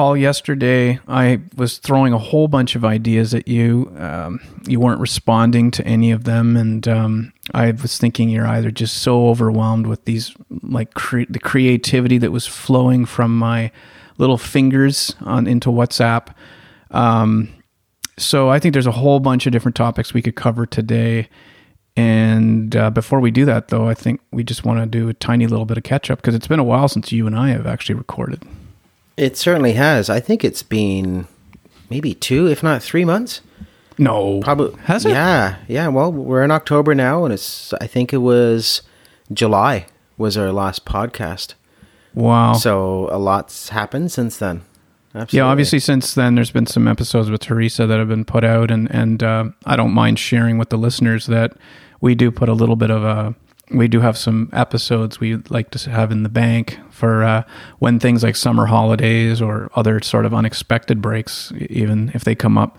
Yesterday I was throwing a whole bunch of ideas at you. Um, you weren't responding to any of them, and um, I was thinking you're either just so overwhelmed with these, like cre- the creativity that was flowing from my little fingers on into WhatsApp. Um, so I think there's a whole bunch of different topics we could cover today. And uh, before we do that, though, I think we just want to do a tiny little bit of catch up because it's been a while since you and I have actually recorded. It certainly has. I think it's been maybe two, if not three months. No, Probably has it? Yeah, yeah. Well, we're in October now, and it's. I think it was July was our last podcast. Wow. So a lot's happened since then. Absolutely. Yeah, obviously, since then, there's been some episodes with Teresa that have been put out, and and uh, I don't mind sharing with the listeners that we do put a little bit of a. We do have some episodes we like to have in the bank for uh, when things like summer holidays or other sort of unexpected breaks, even if they come up,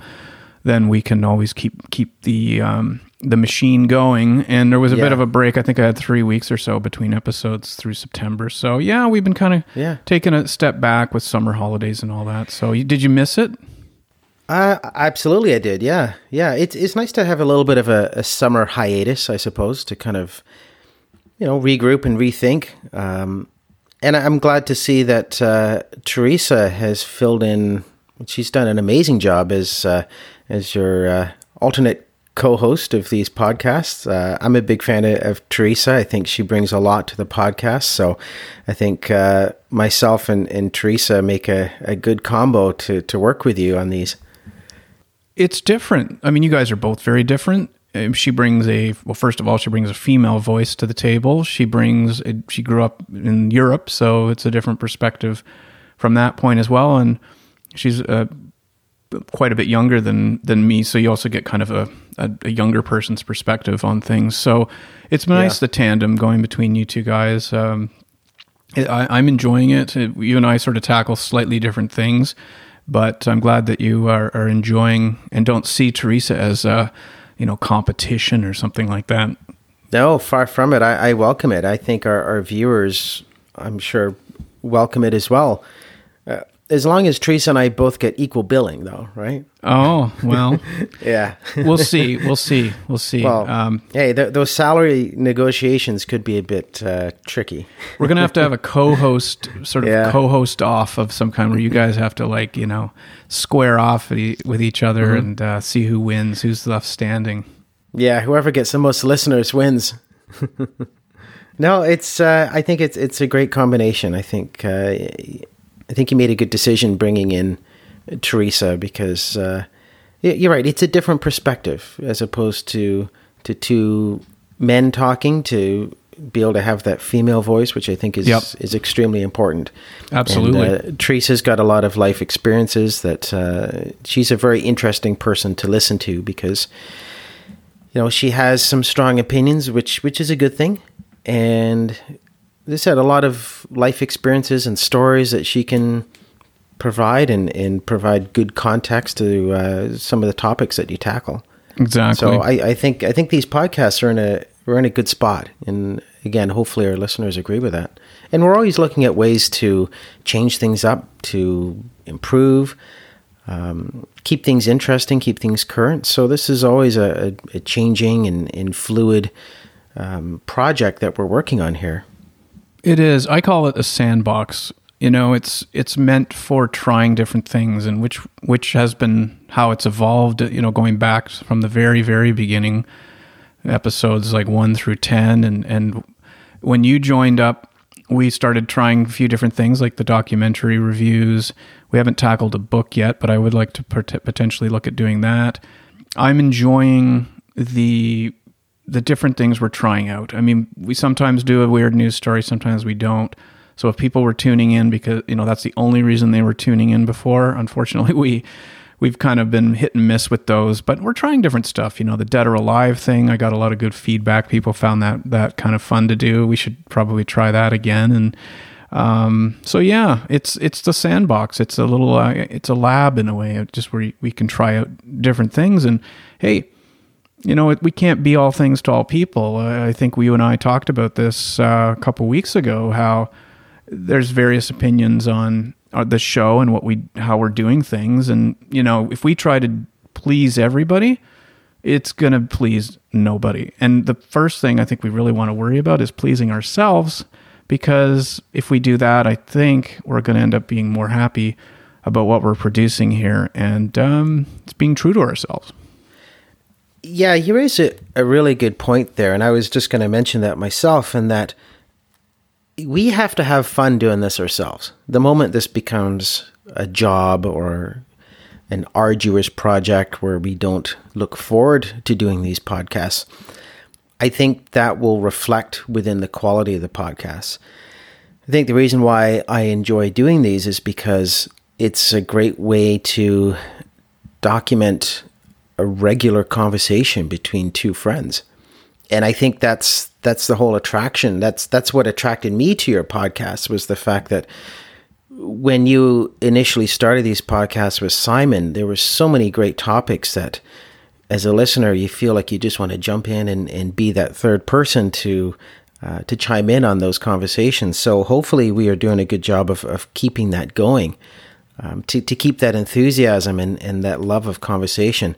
then we can always keep keep the um, the machine going. And there was a bit of a break. I think I had three weeks or so between episodes through September. So yeah, we've been kind of Yeah. taking a step back with summer holidays and all that. So did you miss it? Uh, absolutely, I did. Yeah, yeah. It's it's nice to have a little bit of a, a summer hiatus, I suppose, to kind of, you know, regroup and rethink. Um, and I'm glad to see that uh, Teresa has filled in. She's done an amazing job as uh, as your uh, alternate co-host of these podcasts. Uh, I'm a big fan of, of Teresa. I think she brings a lot to the podcast. So I think uh, myself and, and Teresa make a, a good combo to to work with you on these. It's different. I mean, you guys are both very different. Um, She brings a well. First of all, she brings a female voice to the table. She brings. A, she grew up in Europe, so it's a different perspective from that point as well. And she's uh, quite a bit younger than than me, so you also get kind of a, a, a younger person's perspective on things. So it's nice the tandem going between you two guys. Um, I, I'm enjoying it. Uh, You and I sort of tackle slightly different things, but I'm glad that you are, are enjoying and don't see Teresa as a, you know, competition or something like that. No, far from it. I, I welcome it. I think our, our viewers, I'm sure, welcome it as well. Uh, as long as Teresa and I both get equal billing, though, right? Oh well, Yeah. we'll see. We'll see. We'll see. well, um, hey, th- those salary negotiations could be a bit uh, tricky. we're gonna have to have a co-host, sort of Yeah. co-host off of some kind, where you guys have to like, you know, square off with e- with each other Mm-hmm. and uh, see who wins, who's left standing. Yeah, whoever gets the most listeners wins. no, it's. Uh, I think it's it's a great combination. I think. Uh, I think he made a good decision bringing in Teresa because uh, you're right. It's a different perspective as opposed to to two men talking to be able to have that female voice, which I think is Yep. is extremely important. Absolutely. And, uh, Teresa's got a lot of life experiences that uh, she's a very interesting person to listen to because you know she has some strong opinions which which is a good thing and this had a lot of life experiences and stories that she can provide and, and provide good context to uh, some of the topics that you tackle Exactly. so I, I think I think these podcasts are in a we're in a good spot, and again, hopefully our listeners agree with that. And we're always looking at ways to change things up, to improve, um, keep things interesting, keep things current. So this is always a, a, changing and, and fluid um, project that we're working on here. It is. I call it a sandbox. You know, it's it's meant for trying different things, and which which has been how it's evolved. You know, going back from the very very beginning, episodes like one through ten, and and when you joined up, we started trying a few different things like the documentary reviews. We haven't tackled a book yet, but I would like to pot- potentially look at doing that. I'm enjoying the the different things we're trying out. I mean, we sometimes do a weird news story, sometimes we don't. So if people were tuning in because you know that's the only reason they were tuning in before, unfortunately we we've kind of been hit and miss with those. But we're trying different stuff. You know, the dead or alive thing. I got a lot of good feedback. People found that that kind of fun to do. We should probably try that again. And um, so yeah, it's it's the sandbox. It's a little uh, it's a lab in a way, just where we can try out different things. And hey, you know, we can't be all things to all people. I think we, you and I talked about this uh, a couple weeks ago. How there's various opinions on uh, the show and what we how we're doing things, and you know, if we try to please everybody, it's going to please nobody. And the first thing I think we really want to worry about is pleasing ourselves because if we do that, I think we're going to end up being more happy about what we're producing here and um, it's being true to ourselves. Yeah, you raise a, a really good point there. And I was just going to mention that myself, and that we have to have fun doing this ourselves. The moment this becomes a job or an arduous project where we don't look forward to doing these podcasts, I think that will reflect within the quality of the podcasts. I think the reason why I enjoy doing these is because it's a great way to document a regular conversation between two friends. And I think that's that's the whole attraction. That's that's what attracted me to your podcast was the fact that when you initially started these podcasts with Simon, there were so many great topics that as a listener, you feel like you just want to jump in and, and be that third person to uh, to chime in on those conversations. So hopefully, we are doing a good job of, of keeping that going, um, to to keep that enthusiasm and, and that love of conversation.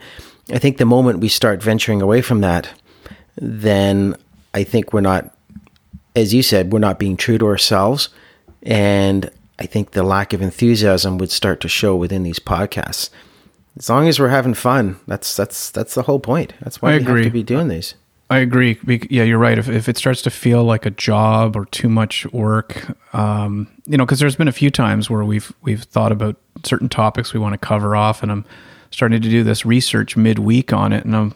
I think the moment we start venturing away from that, then I think we're not, as you said, we're not being true to ourselves, and I think the lack of enthusiasm would start to show within these podcasts. As long as we're having fun, that's that's that's the whole point. That's why I we agree. have to be doing these. I agree. Yeah, you're right. If, if it starts to feel like a job or too much work, um, you know, because there's been a few times where we've we've thought about certain topics we want to cover off, and I'm starting to do this research midweek on it, and I'm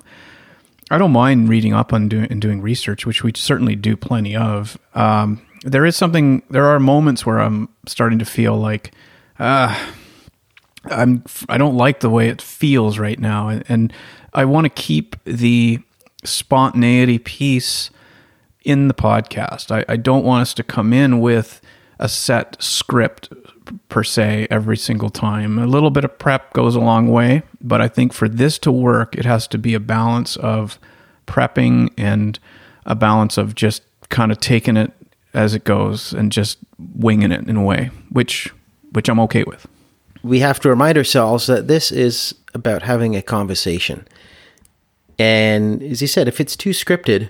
I don't mind reading up on doing and doing research, which we certainly do plenty of. Um, there is something. There are moments where I'm starting to feel like. Uh, I'm I don't like the way it feels right now, and, and I want to keep the spontaneity piece in the podcast. I, I don't want us to come in with a set script per se every single time. A little bit of prep goes a long way, but I think for this to work, it has to be a balance of prepping and a balance of just kind of taking it as it goes and just winging it in a way, which which I'm okay with we have to remind ourselves that this is about having a conversation. And as you said, if it's too scripted,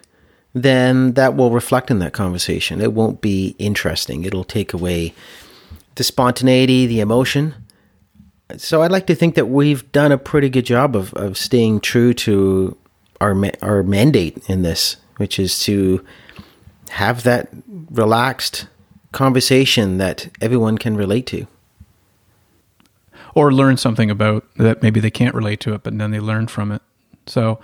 then that will reflect in that conversation. It won't be interesting. It'll take away the spontaneity, the emotion. So I'd like to think that we've done a pretty good job of, of staying true to our our mandate in this, which is to have that relaxed conversation that everyone can relate to or learn something about that maybe they can't relate to it, but then they learn from it. So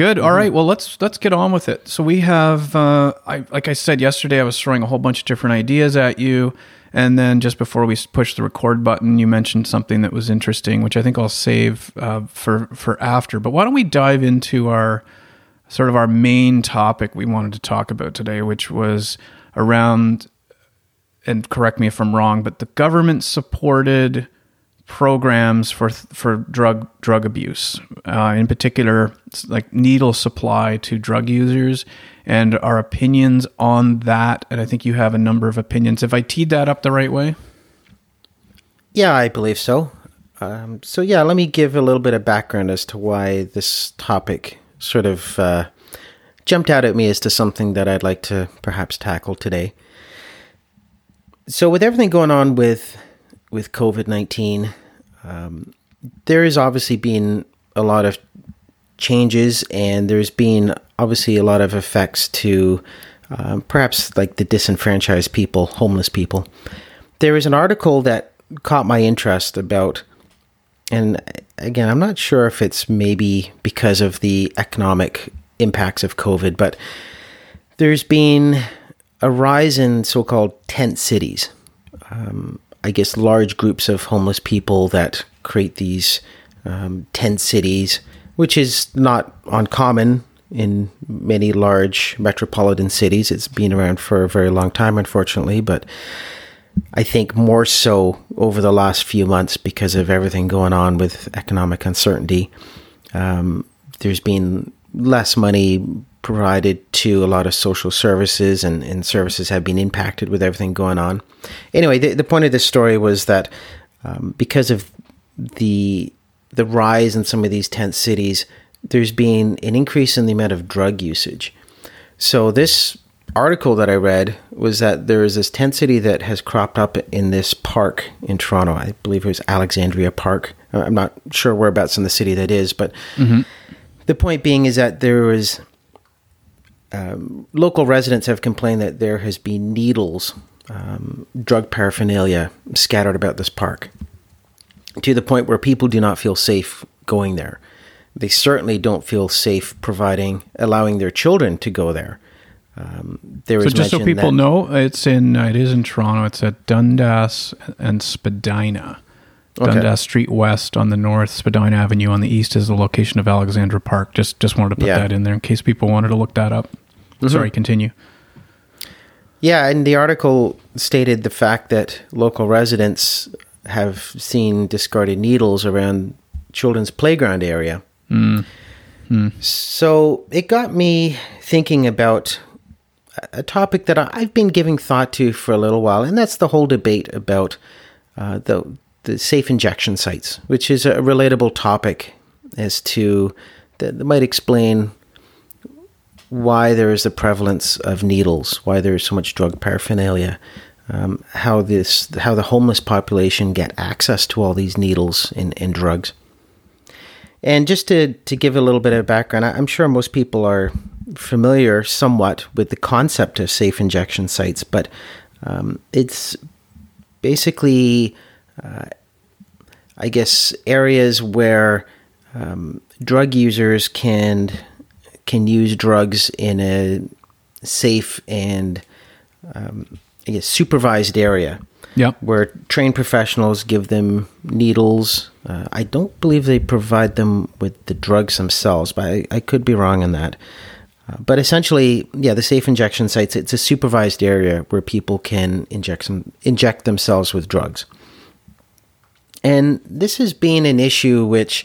good. Mm-hmm. All right. Well, let's let's get on with it. So we have, uh, I like I said yesterday, I was throwing a whole bunch of different ideas at you, and then just before we push the record button, you mentioned something that was interesting, which I think I'll save uh, for for after. But why don't we dive into our sort of our main topic we wanted to talk about today, which was around, and correct me if I'm wrong, but the government supported programs for for drug drug abuse, uh, in particular, like needle supply to drug users, and our opinions on that. And I think you have a number of opinions. If I teed that up the right way, yeah, I believe so. Um, so yeah, let me give a little bit of background as to why this topic sort of uh, jumped out at me as to something that I'd like to perhaps tackle today. So with everything going on with with COVID 19, um, there has obviously been a lot of changes, and there's been obviously a lot of effects to um, perhaps like the disenfranchised people, homeless people. There is an article that caught my interest about, and again, I'm not sure if it's maybe because of the economic impacts of COVID, but there's been a rise in so called tent cities. Um, I guess, large groups of homeless people that create these um, tent cities, which is not uncommon in many large metropolitan cities. It's been around for a very long time, unfortunately, but I think more so over the last few months because of everything going on with economic uncertainty. Um, there's been less money provided to a lot of social services, and, and services have been impacted with everything going on. Anyway, the, the point of this story was that um, because of the the rise in some of these tent cities, there's been an increase in the amount of drug usage. So this article that I read was that there is this tent city that has cropped up in this park in Toronto. I believe it was Alexandria Park. I'm not sure whereabouts in the city that is, but mm-hmm. the point being is that there was um, local residents have complained that there has been needles, um, drug paraphernalia scattered about this park to the point where people do not feel safe going there. They certainly don't feel safe providing, allowing their children to go there. Um, there so just so people know, it's in it is in Toronto. It's at Dundas and Spadina. Okay. Dundas Street West on the north, Spadina Avenue on the east is the location of Alexandra Park. Just just wanted to put yeah. that in there in case people wanted to look that up. Mm-hmm. Sorry, continue. Yeah, and the article stated the fact that local residents have seen discarded needles around children's playground area. Mm. Mm. So it got me thinking about a topic that I've been giving thought to for a little while, and that's the whole debate about uh, the the safe injection sites, which is a relatable topic as to that might explain why there is the prevalence of needles, why there is so much drug paraphernalia, um, how this how the homeless population get access to all these needles and, and drugs. And just to, to give a little bit of background, I'm sure most people are familiar somewhat with the concept of safe injection sites, but um, it's basically, I guess, areas where um, drug users can can use drugs in a safe and um, I guess supervised area. Yeah, where trained professionals give them needles. Uh, I don't believe they provide them with the drugs themselves, but I, I could be wrong on that. Uh, but essentially, yeah, the safe injection sites, it's a supervised area where people can inject some, inject themselves with drugs. And this has been an issue which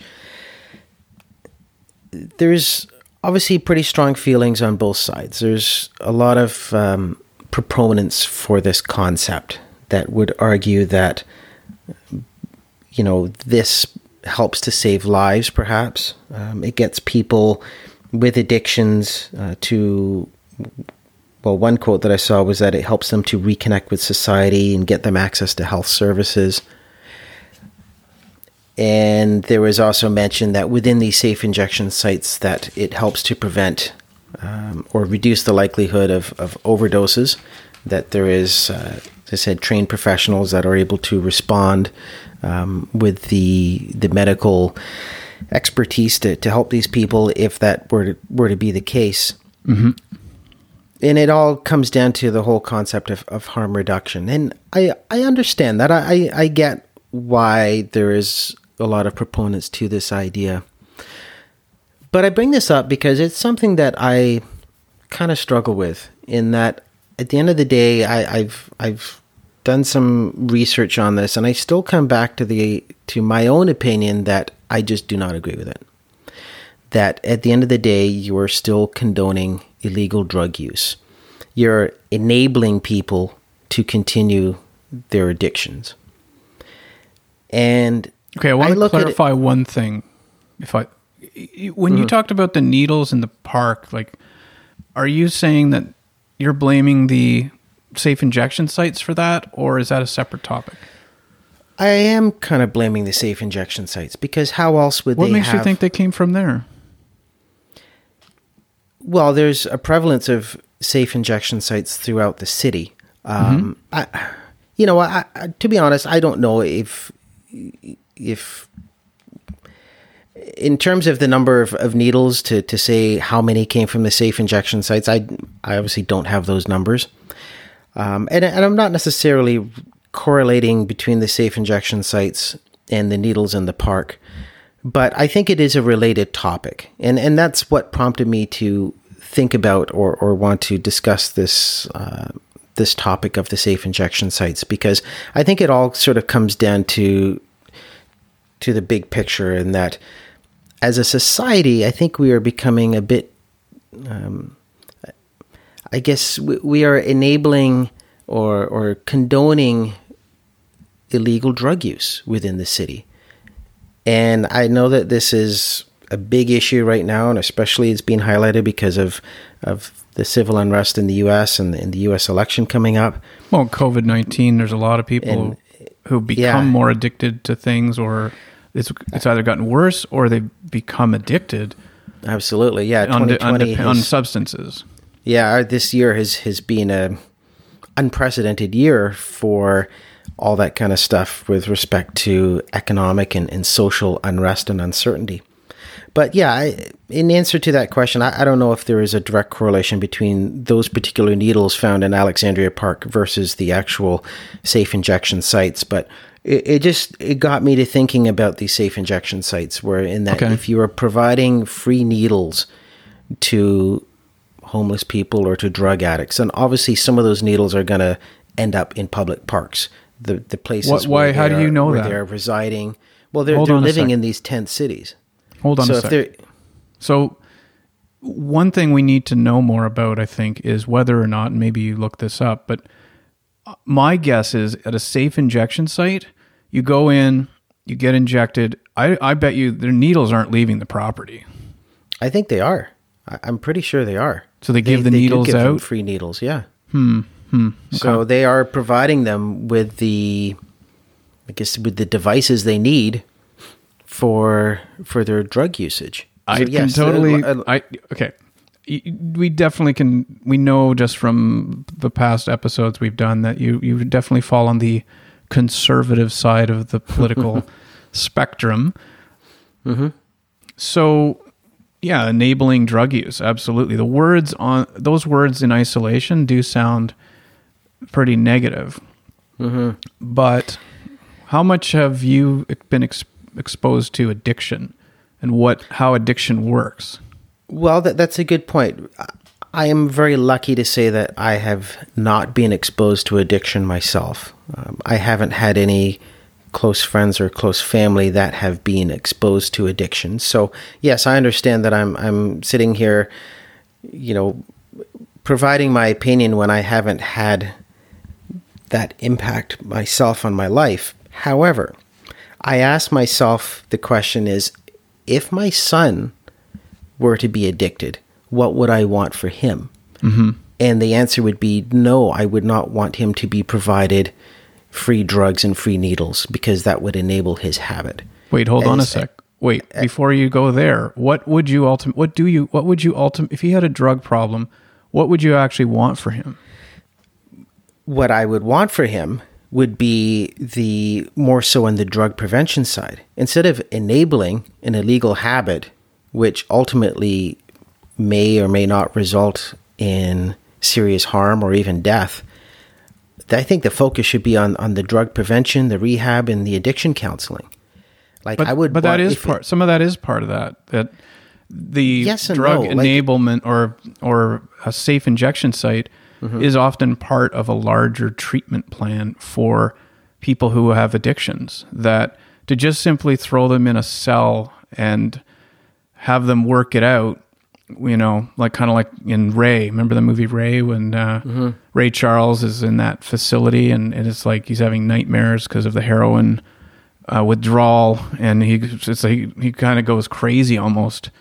there's obviously pretty strong feelings on both sides. There's a lot of um, proponents for this concept that would argue that, you know, this helps to save lives, perhaps. Um, it gets people with addictions uh, to well, one quote that I saw was that it helps them to reconnect with society and get them access to health services. And there was also mention that within these safe injection sites that it helps to prevent um, or reduce the likelihood of, of overdoses, that there is, uh, as I said, trained professionals that are able to respond um, with the, the medical expertise to, to help these people if that were to, were to be the case. Mm-hmm. And it all comes down to the whole concept of, of harm reduction. And I, I understand that. I, I get why there is a lot of proponents to this idea. But I bring this up because it's something that I kind of struggle with in that at the end of the day I, I've I've done some research on this and I still come back to the to my own opinion that I just do not agree with it. That at the end of the day you are still condoning illegal drug use. You're enabling people to continue their addictions. And Okay, I want I to clarify one thing. If I when mm-hmm. you talked about the needles in the park, like are you saying that you're blaming the safe injection sites for that or is that a separate topic? I am kind of blaming the safe injection sites because how else would what they What makes have... you think they came from there? Well, there's a prevalence of safe injection sites throughout the city. Um, mm-hmm. I, you know, I, I, to be honest, I don't know if if in terms of the number of, of needles to, to say how many came from the safe injection sites, I, I obviously don't have those numbers. Um, and, and I'm not necessarily correlating between the safe injection sites and the needles in the park, but I think it is a related topic. And, and that's what prompted me to think about or, or want to discuss this, uh, this topic of the safe injection sites because I think it all sort of comes down to to the big picture in that as a society, I think we are becoming a bit um, I guess we, we are enabling or or condoning illegal drug use within the city. And I know that this is a big issue right now, and especially it's being highlighted because of of the civil unrest in the U.S. and in the U.S. election coming up. Well, COVID nineteen. There's a lot of people and, who become yeah. more addicted to things, or it's it's either gotten worse or they've become addicted. Absolutely, yeah. On, on, on substances. Yeah, this year has has been a unprecedented year for all that kind of stuff with respect to economic and, and social unrest and uncertainty. But yeah, I, in answer to that question, I, I, don't know if there is a direct correlation between those particular needles found in Alexandria Park versus the actual safe injection sites. But it, it just it got me to thinking about these safe injection sites, where in that okay. if you are providing free needles to homeless people or to drug addicts, and obviously some of those needles are going to end up in public parks the the places. What, why? How do you know where that they're residing? Well, they're, they're living in these tent cities. Hold on so a second. So one thing we need to know more about, I think, is whether or not, and maybe you look this up, but my guess is at a safe injection site, you go in, you get injected. I, I bet you their needles aren't leaving the property. I think they are. I, am pretty sure they are. So they give they, the needles out? free needles, yeah. Hmm. Hmm. Okay. So they are providing them with the, I guess, with the devices they need for for their drug usage. I so, yes, can totally. Uh, I okay. We definitely can. We know just from the past episodes we've done that you you definitely fall on the conservative side of the political spectrum. Mm-hmm. So yeah, enabling drug use. Absolutely. The words on those words in isolation do sound pretty negative. Mm-hmm. But how much have you been exposed to addiction and what how addiction works? Well, that, that's a good point. I am very lucky to say that I have not been exposed to addiction myself. Um, I haven't had any close friends or close family that have been exposed to addiction. So, yes, I understand that I'm I'm sitting here, you know, providing my opinion when I haven't had that impact myself on my life. However, I ask myself the question is if my son were to be addicted, what would I want for him? Mm-hmm. And the answer would be no, I would not want him to be provided free drugs and free needles because that would enable his habit. Wait, hold As, on a sec. Wait, uh, before you go there, what would you ultimate what do you what would you ultimate if he had a drug problem, what would you actually want for him? what I would want for him would be the more so on the drug prevention side. Instead of enabling an illegal habit, which ultimately may or may not result in serious harm or even death, I think the focus should be on, on the drug prevention, the rehab, and the addiction counseling. Like but, I would, but that is part. It, some of that is part of that. That the yes drug no. enablement like, or or a safe injection site mm-hmm. is often part of a larger treatment plan for people who have addictions. That to just simply throw them in a cell and have them work it out, you know, like kind of like in Ray. Remember the movie Ray when uh, mm-hmm. Ray Charles is in that facility and, and it's like he's having nightmares because of the heroin uh, withdrawal, and he it's like he kind of goes crazy almost.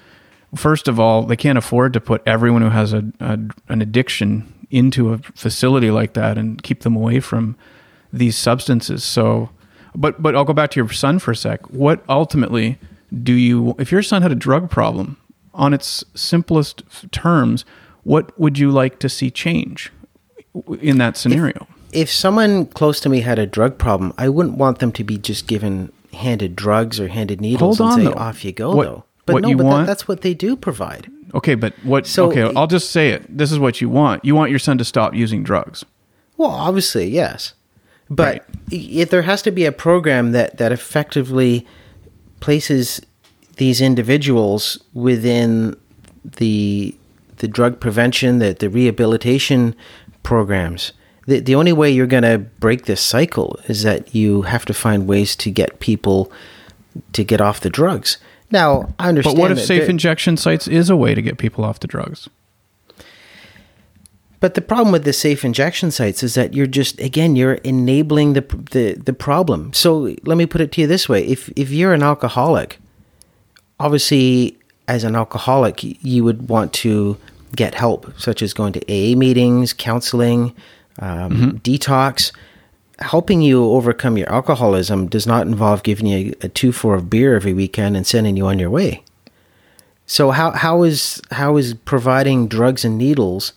First of all, they can't afford to put everyone who has a, a an addiction into a facility like that and keep them away from these substances. So, but but I'll go back to your son for a sec. What ultimately do you, if your son had a drug problem, on its simplest terms, what would you like to see change in that scenario? If, if someone close to me had a drug problem, I wouldn't want them to be just given handed drugs or handed needles Hold and on, say, though. "Off you go." What, though, but what no, you but want, that, that's what they do provide. Okay, but what? So, okay, I'll just say it. This is what you want. You want your son to stop using drugs. Well, obviously, yes, but right. if there has to be a program that that effectively places these individuals within the the drug prevention, the the rehabilitation programs. The, the only way you're going to break this cycle is that you have to find ways to get people to get off the drugs. Now, I understand. But what if safe injection sites is a way to get people off the drugs? But the problem with the safe injection sites is that you're just again you're enabling the the the problem. So let me put it to you this way: if if you're an alcoholic, obviously as an alcoholic you would want to get help, such as going to AA meetings, counseling, um, mm-hmm. detox. Helping you overcome your alcoholism does not involve giving you a two four of beer every weekend and sending you on your way. So how how is how is providing drugs and needles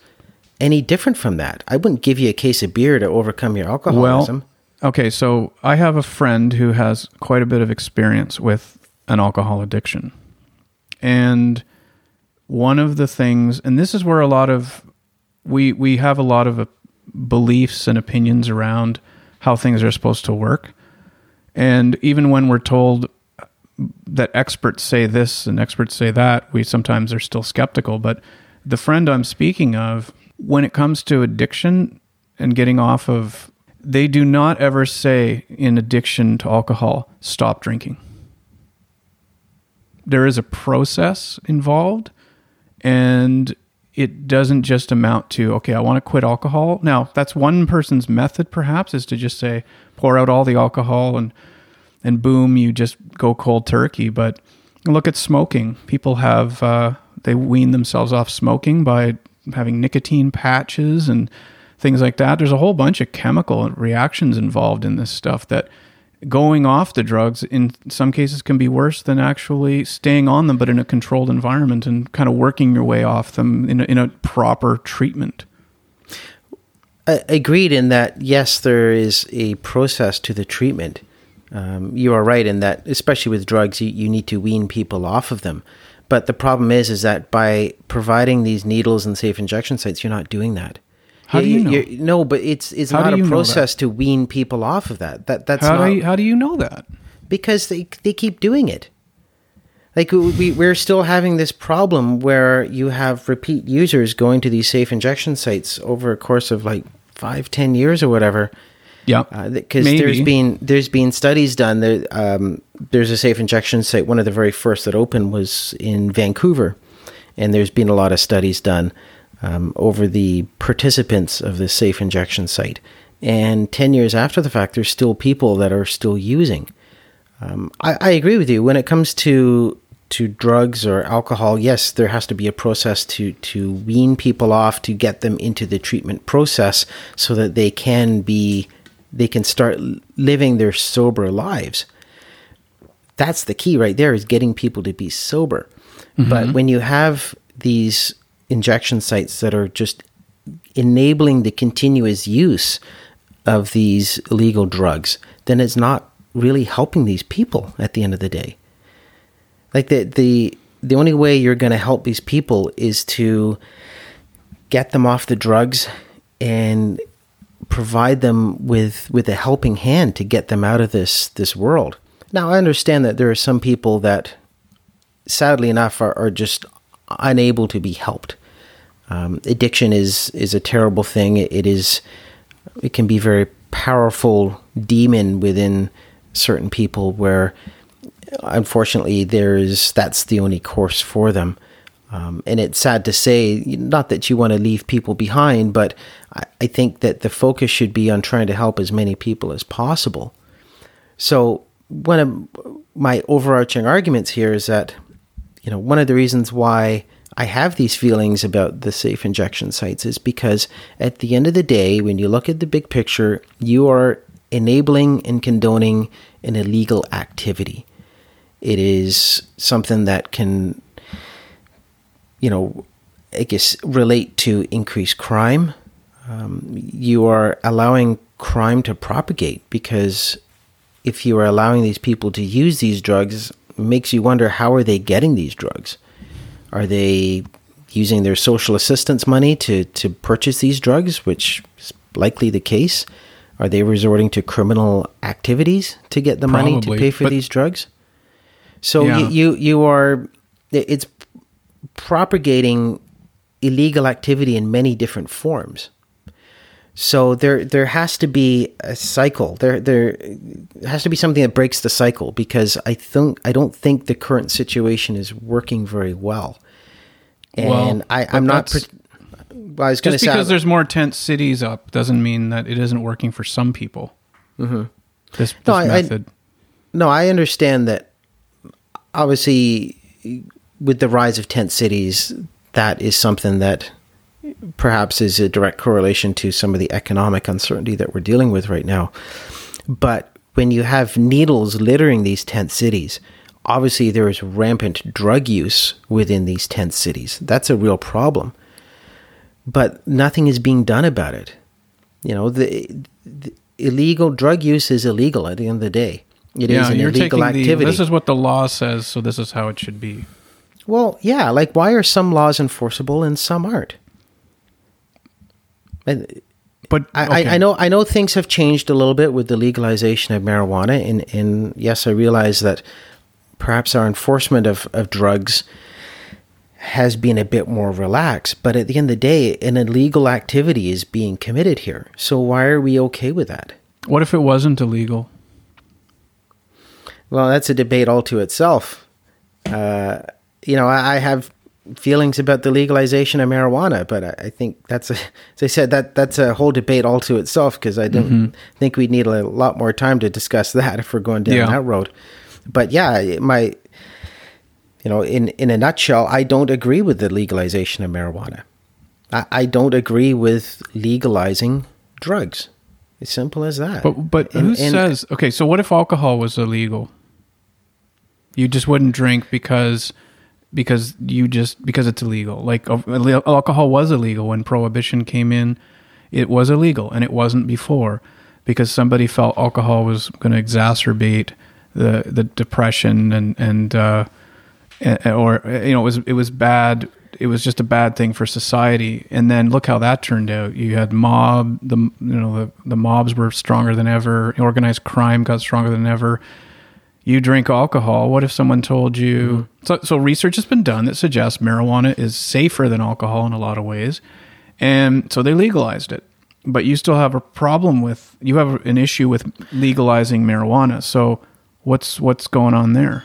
any different from that? I wouldn't give you a case of beer to overcome your alcoholism. Well, okay, so I have a friend who has quite a bit of experience with an alcohol addiction. And one of the things and this is where a lot of we we have a lot of uh, beliefs and opinions around how things are supposed to work. And even when we're told that experts say this and experts say that, we sometimes are still skeptical. But the friend I'm speaking of, when it comes to addiction and getting off of, they do not ever say in addiction to alcohol, stop drinking. There is a process involved, and it doesn't just amount to okay i want to quit alcohol. Now that's one person's method perhaps is to just say pour out all the alcohol and and boom you just go cold turkey. But look at smoking. People have uh, they wean themselves off smoking by having nicotine patches and things like that. There's a whole bunch of chemical reactions involved in this stuff that going off the drugs in some cases can be worse than actually staying on them, but in a controlled environment and kind of working your way off them in a, in a proper treatment. Agreed in that, yes, there is a process to the treatment. Um, you are right in that, especially with drugs, you, you need to wean people off of them. But the problem is, is that by providing these needles and safe injection sites, you're not doing that. How do you know? no, but it's it's how not a process to wean people off of that. That that's how not, do you, how do you know that? Because they they keep doing it. Like we we're still having this problem where you have repeat users going to these safe injection sites over a course of like five, ten years or whatever. Yeah, because uh, there's been there's been studies done. There, um, there's a safe injection site. One of the very first that opened was in Vancouver, and there's been a lot of studies done um, over the participants of this safe injection site. And 10 years after the fact, there's still people that are still using. Um, I, I, agree with you. When it comes to to drugs or alcohol, yes, there has to be a process to, to wean people off to get them into the treatment process so that they can be they can start living their sober lives. That's the key right there is getting people to be sober. Mm-hmm. But when you have these injection sites that are just enabling the continuous use of these illegal drugs, then it's not really helping these people at the end of the day. Like the the the only way you're going to help these people is to get them off the drugs and provide them with with a helping hand to get them out of this this world. Now I understand that there are some people that sadly enough are, are just unable to be helped. Um, addiction is is a terrible thing. It, it is it can be very powerful demon within certain people where unfortunately there is that's the only course for them. Um, and it's sad to say, not that you want to leave people behind, but I, I think that the focus should be on trying to help as many people as possible. So one of my overarching arguments here is that, you know, one of the reasons why I have these feelings about the safe injection sites is because at the end of the day, when you look at the big picture, you are enabling and condoning an illegal activity. It is something that can, you know, I guess relate to increased crime. Um, you are allowing crime to propagate because if you are allowing these people to use these drugs, makes you wonder how are they getting these drugs are they using their social assistance money to, to purchase these drugs, which is likely the case? Are they resorting to criminal activities to get the Probably, money to pay for these drugs? So yeah. you, you you are it's propagating illegal activity in many different forms. So there there has to be a cycle. There there has to be something that breaks the cycle because I think I don't think the current situation is working very well. And well, I, am not. Pre- I was going to Just say because there's more tent cities up doesn't mean that it isn't working for some people. Mm-hmm. This, this No, I- I- method. No, I understand that. Obviously, with the rise of tent cities, that is something that perhaps is a direct correlation to some of the economic uncertainty that we're dealing with right now. But when you have needles littering these tent cities, obviously there is rampant drug use within these tent cities. That's a real problem. But nothing is being done about it. You know, the, the illegal drug use is illegal at the end of the day. It is yeah, an you're illegal activity. the. This is what the law says, so this is how it should be. Well, yeah, like why are some laws enforceable and some aren't? And But I, okay. I, I know I know things have changed a little bit with the legalization of marijuana, and, and yes, I realize that perhaps our enforcement of, of drugs has been a bit more relaxed. But at the end of the day, an illegal activity is being committed here. So why are we okay with that? What if it wasn't illegal? Well, that's a debate all to itself. Uh, you know, I, I have feelings about the legalization of marijuana, but I, I think that's a, as I said, that that's a whole debate all to itself because I don't mm-hmm. think we'd need a lot more time to discuss that if we're going down Yeah. that road. But yeah, my, you know, in in a nutshell, I don't agree with the legalization of marijuana. I, I don't agree with legalizing drugs. As simple as that. But but who And- and- says okay? So what if alcohol was illegal? You just wouldn't drink because because you just because it's illegal. Like alcohol was illegal when prohibition came in. It was illegal and it wasn't before because somebody felt alcohol was going to exacerbate the the depression and and uh, or you know it was it was bad it was just a bad thing for society and then look how that turned out you had mob the you know the, the mobs were stronger than ever organized crime got stronger than ever you drink alcohol what if someone told you so, so research has been done that suggests marijuana is safer than alcohol in a lot of ways and so they legalized it but you still have a problem with you have an issue with legalizing marijuana so what's what's going on there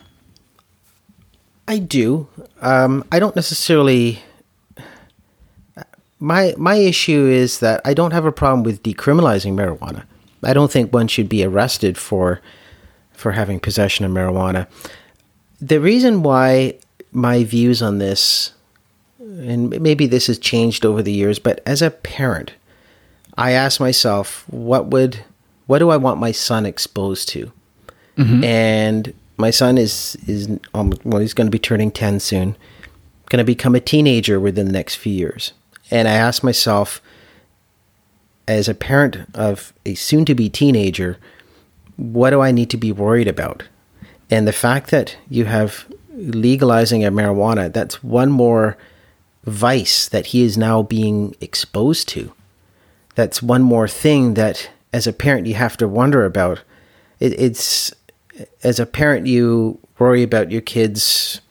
I do. Um, I don't necessarily. My my issue is that I don't have a problem with decriminalizing marijuana. I don't think one should be arrested for for having possession of marijuana. The reason why my views on this, and maybe this has changed over the years, but as a parent, I ask myself, what would, what do I want my son exposed to? And my son is is um, well, he's going to be turning ten soon, going to become a teenager within the next few years. And I ask myself, as a parent of a soon-to-be teenager, what do I need to be worried about? And the fact that you have legalizing of marijuana, that's one more vice that he is now being exposed to. That's one more thing that, as a parent, you have to wonder about. It, it's as a parent, you worry about your kids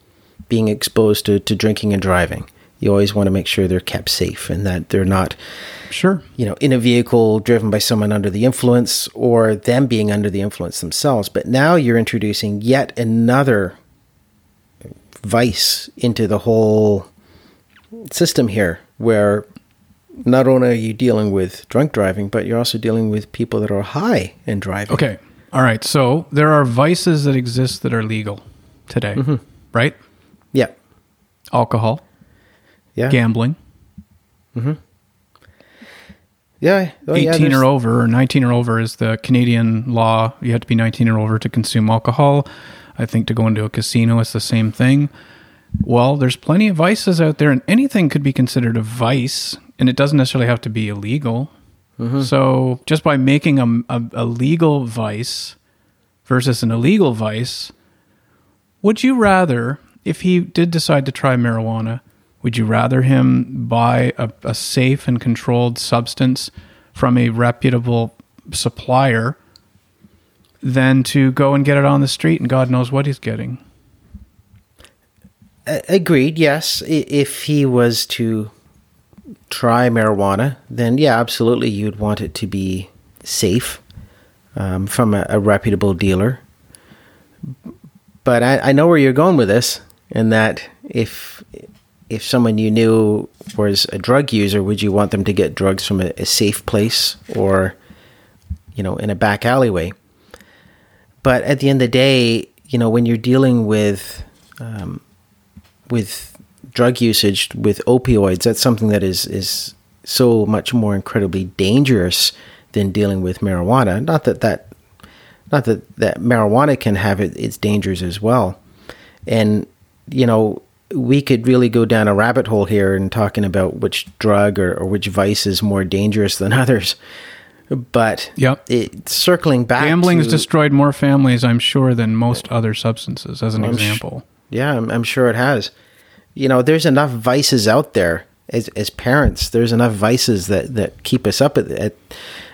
being exposed to, to drinking and driving. You always want to make sure they're kept safe and that they're not sure you know, in a vehicle driven by someone under the influence or them being under the influence themselves. But now you're introducing yet another vice into the whole system here where not only are you dealing with drunk driving, but you're also dealing with people that are high and driving. Okay. All right. So there are vices that exist that are legal today, mm-hmm. right? Yeah. Alcohol, Yeah. gambling, mm-hmm. Yeah. Oh, yeah, 18 there's- or over, or 19 or over is the Canadian law. You have to be 19 or over to consume alcohol. I think to go into a casino, it's the same thing. Well, there's plenty of vices out there, and anything could be considered a vice, and it doesn't necessarily have to be illegal. Mm-hmm. So just by making a, a, a legal vice versus an illegal vice, would you rather, if he did decide to try marijuana, would you rather him buy a, a safe and controlled substance from a reputable supplier than to go and get it on the street and God knows what he's getting? Agreed. Yes, if he was to try marijuana, then yeah, absolutely, you'd want it to be safe um, from a, a reputable dealer. But I, I know where you're going with this, and that if if someone you knew was a drug user, would you want them to get drugs from a, a safe place or, you know, in a back alleyway? But at the end of the day, you know, when you're dealing with um, with drug usage with opioids, that's something that is is so much more incredibly dangerous than dealing with marijuana. Not that that not that that marijuana can have it, its dangers as well. And you know, we could really go down a rabbit hole here and talking about which drug or, or which vice is more dangerous than others. But Yep. it, circling back, Gambling's to, destroyed more families, I'm sure, than most other substances, as an I'm sh- example. Yeah, I'm, I'm sure it has. You know, there's enough vices out there as as parents. There's enough vices that that keep us up at at,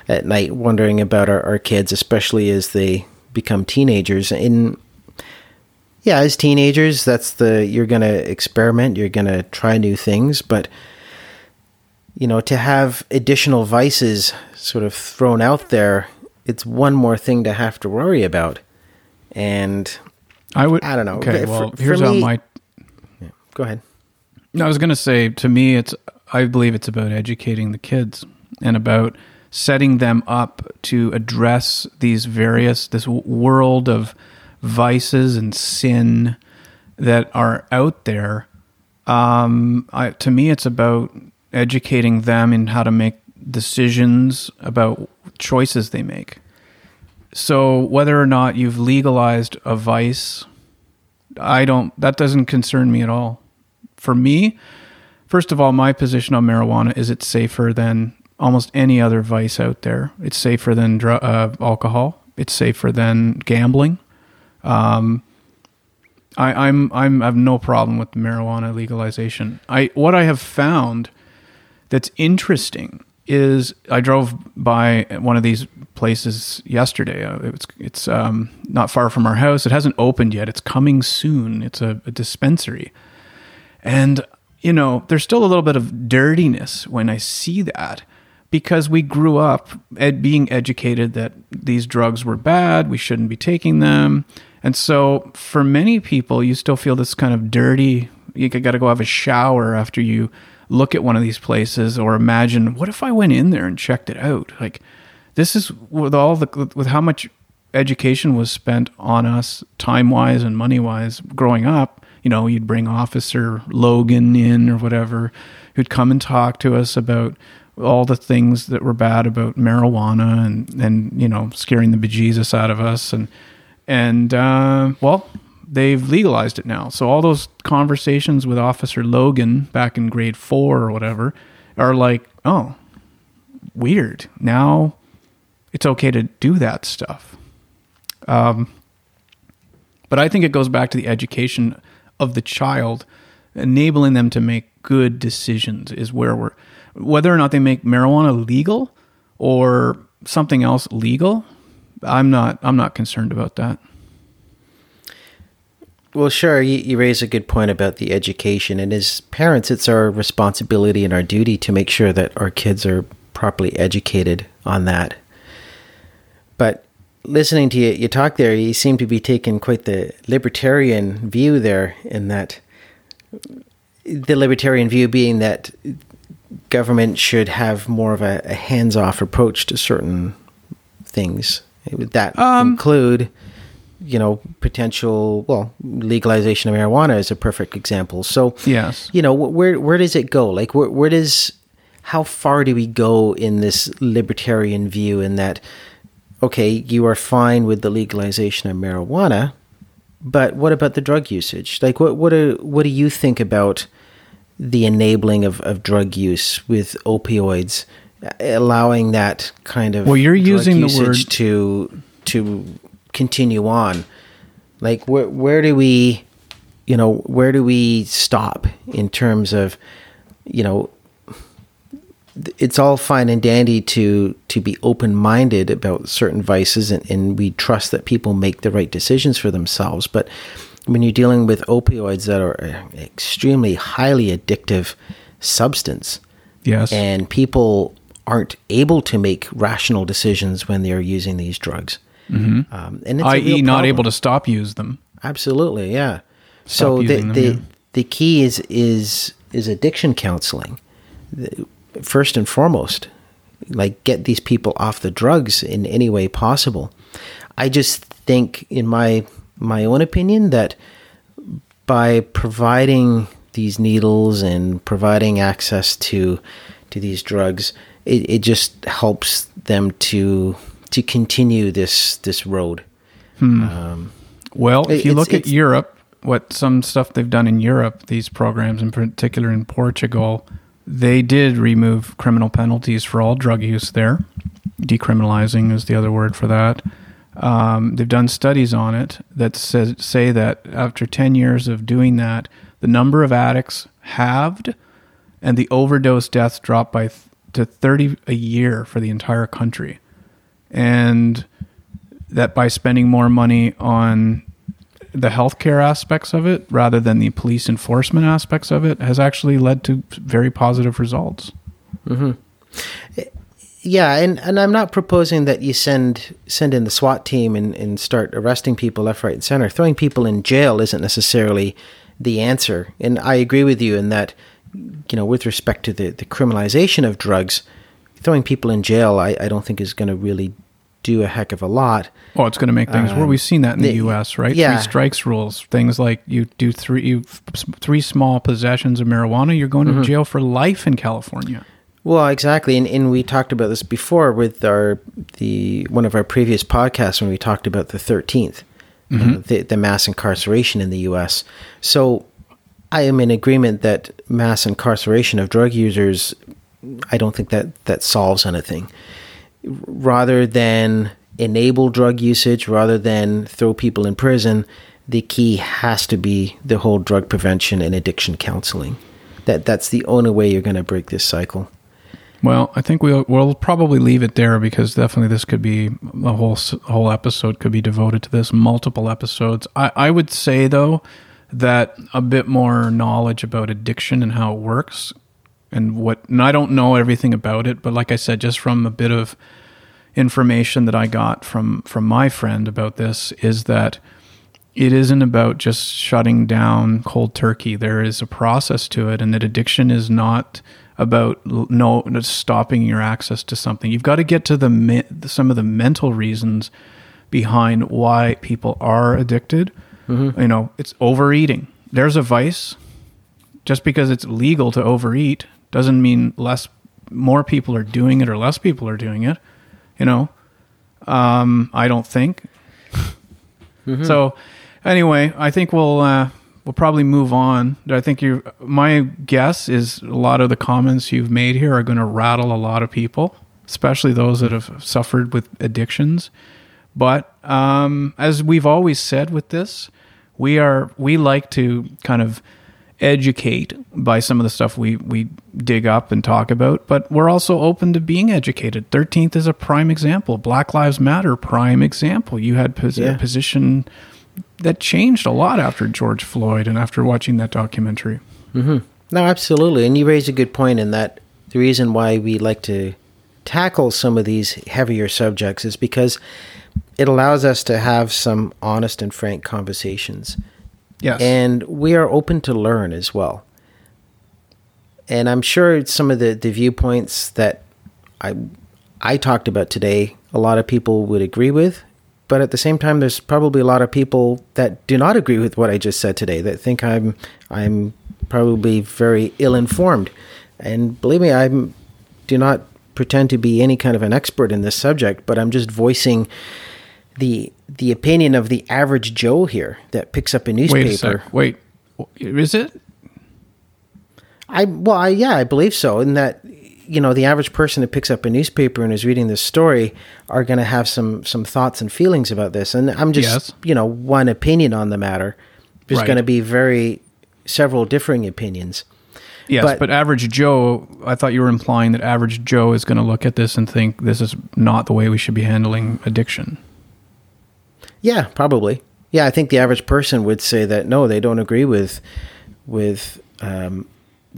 at night, wondering about our, our kids, especially as they become teenagers. And yeah, as teenagers, that's the you're gonna experiment, you're gonna try new things, but you know, to have additional vices sort of thrown out there, it's one more thing to have to worry about. And I would. I don't know. Okay, For- well, for here's how me- my go ahead. No, I was going to say to me, it's I believe it's about educating the kids and about setting them up to address these various this world of vices and sin that are out there. Um, I, to me, it's about educating them in how to make decisions about choices they make. So whether or not you've legalized a vice, I don't. That doesn't concern me at all for me, first of all, my position on marijuana is it's safer than almost any other vice out there. It's safer than dr- uh, alcohol. It's safer than gambling. Um, I, I'm I'm I have no problem with marijuana legalization. I what I have found that's interesting is I drove by one of these places yesterday. Uh, it's it's um, not far from our house. It hasn't opened yet. It's coming soon. It's a, a dispensary, and you know there's still a little bit of dirtiness when I see that because we grew up being educated that these drugs were bad. We shouldn't be taking them, and so for many people, you still feel this kind of dirty. You got to go have a shower after you look at one of these places or imagine what if I went in there and checked it out? Like this is with all the with how much education was spent on us time wise and money wise growing up. You know, you'd bring Officer Logan in or whatever, who'd come and talk to us about all the things that were bad about marijuana and and you know scaring the bejesus out of us and and uh, well they've legalized it now. So all those conversations with Officer Logan back in grade four or whatever are like, oh, weird. Now it's okay to do that stuff. Um, but I think it goes back to the education of the child, enabling them to make good decisions is where we're, whether or not they make marijuana legal or something else legal. I'm not. I'm not concerned about that. Well, sure, you, you raise a good point about the education. And as parents, it's our responsibility and our duty to make sure that our kids are properly educated on that. But listening to you, you talk there, you seem to be taking quite the libertarian view there, in that the libertarian view being that government should have more of a, a hands off approach to certain things. Would that Um, include you know, potential, well, legalization of marijuana is a perfect example. So, Yes. you know, where where does it go? Like, where where does, how far do we go in this libertarian view? In that, okay, you are fine with the legalization of marijuana, but what about the drug usage? Like, what what do what do you think about the enabling of, of drug use with opioids, allowing that kind of Well, you're using the word- to to continue on like where where do we you know where do we stop in terms of you know it's all fine and dandy to to be open minded about certain vices and, and we trust that people make the right decisions for themselves but when you're dealing with opioids that are an extremely highly addictive substance Yes. and people aren't able to make rational decisions when they're using these drugs um, and i.e., not able to stop use them. Absolutely, yeah. so the them, the yeah. the key is is is addiction counseling first and foremost like get these people off the drugs in any way possible i just think in my my own opinion that by providing these needles and providing access to to these drugs it, it just helps them to to continue this this road hmm. um, well if you look at europe what some stuff they've done in Europe, these programs in particular in Portugal, they did remove criminal penalties for all drug use there. Decriminalizing is the other word for that. Um, they've done studies on it that says, say that after 10 years of doing that, the number of addicts halved and the overdose deaths dropped by to 30 a year for the entire country. And that by spending more money on the healthcare aspects of it rather than the police enforcement aspects of it has actually led to very positive results. Mm-hmm. Yeah, and, and I'm not proposing that you send send in the SWAT team and, and start arresting people left, right, and center. Throwing people in jail isn't necessarily the answer. And I agree with you in that, you know, with respect to the, the criminalization of drugs, throwing people in jail, I, I don't think is going to really do a heck of a lot. Oh, it's going to make things um, worse. We've seen that in the, the, U.S., right? Yeah. Three strikes rules. Things like you do three you, three small possessions of marijuana, you're going mm-hmm. to jail for life in California. Well, exactly, and, and we talked about this before with our the one of our previous podcasts when we talked about the 13th, mm-hmm. uh, the, the mass incarceration in the U.S. So, I am in agreement that mass incarceration of drug users. I don't think that that solves anything rather than enable drug usage, rather than throw people in prison, the key has to be the whole drug prevention and addiction counseling. That that's the only way you're going to break this cycle. Well, I think we'll we'll probably leave it there because definitely this could be a whole whole episode could be devoted to this, multiple episodes. I, I would say though that a bit more knowledge about addiction and how it works and what and I don't know everything about it, but like I said, just from a bit of information that I got from from my friend about this is that it isn't about just shutting down cold turkey. There is a process to it, and that addiction is not about no stopping your access to something. You've got to get to the some of the mental reasons behind why people are addicted. Mm-hmm. You know, it's overeating. There's a vice. Just because it's legal to overeat doesn't mean less more people are doing it or less people are doing it. You know, um, I don't think. mm-hmm. So, anyway, I think we'll uh, we'll probably move on. I think you. My guess is a lot of the comments you've made here are going to rattle a lot of people, especially those that have suffered with addictions. But um, as we've always said with this, we are we like to kind of educate by some of the stuff we, we dig up and talk about, but we're also open to being educated. 13th is a prime example. Black Lives Matter, prime example. You had pos- yeah. a position that changed a lot after George Floyd and after watching that documentary. Mm-hmm. No, absolutely. And you raise a good point in that the reason why we like to tackle some of these heavier subjects is because it allows us to have some honest and frank conversations Yes. And we are open to learn as well. And I'm sure some of the, the viewpoints that I I talked about today, a lot of people would agree with. But at the same time, there's probably a lot of people that do not agree with what I just said today, that think I'm I'm probably very ill informed. And believe me, I do not pretend to be any kind of an expert in this subject, but I'm just voicing the the opinion of the average Joe here that picks up a newspaper. Wait, a Wait, is it? I well, I, yeah, I believe so. In that, you know, the average person that picks up a newspaper and is reading this story are going to have some some thoughts and feelings about this. And I'm just, yes. you know, one opinion on the matter. There's right. going to be very several differing opinions. Yes, but, but, average Joe, I thought you were implying that average Joe is going to look at this and think this is not the way we should be handling addiction. Yeah, probably. Yeah, I think the average person would say that no, they don't agree with with. Um,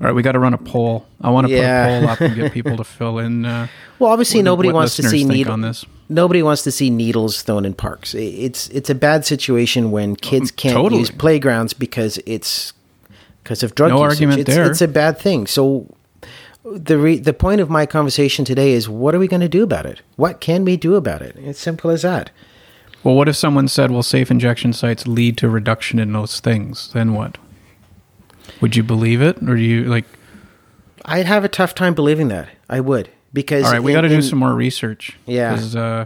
all right, we got to run a poll. I want to yeah. put a poll up and get people to fill in. Uh, well, obviously, nobody wants to see needles. Nobody wants to see needles thrown in parks. It's it's a bad situation when kids can't totally. use playgrounds because it's because of drug No usage. argument it's, there. It's a bad thing. So the re- the point of my conversation today is what are we going to do about it? What can we do about it? It's simple as that. Well, what if someone said, well, safe injection sites lead to reduction in those things? Then what? Would you believe it? Or do you like, I'd have a tough time believing that. I would because all right, we got to do some more research. Yeah. Uh,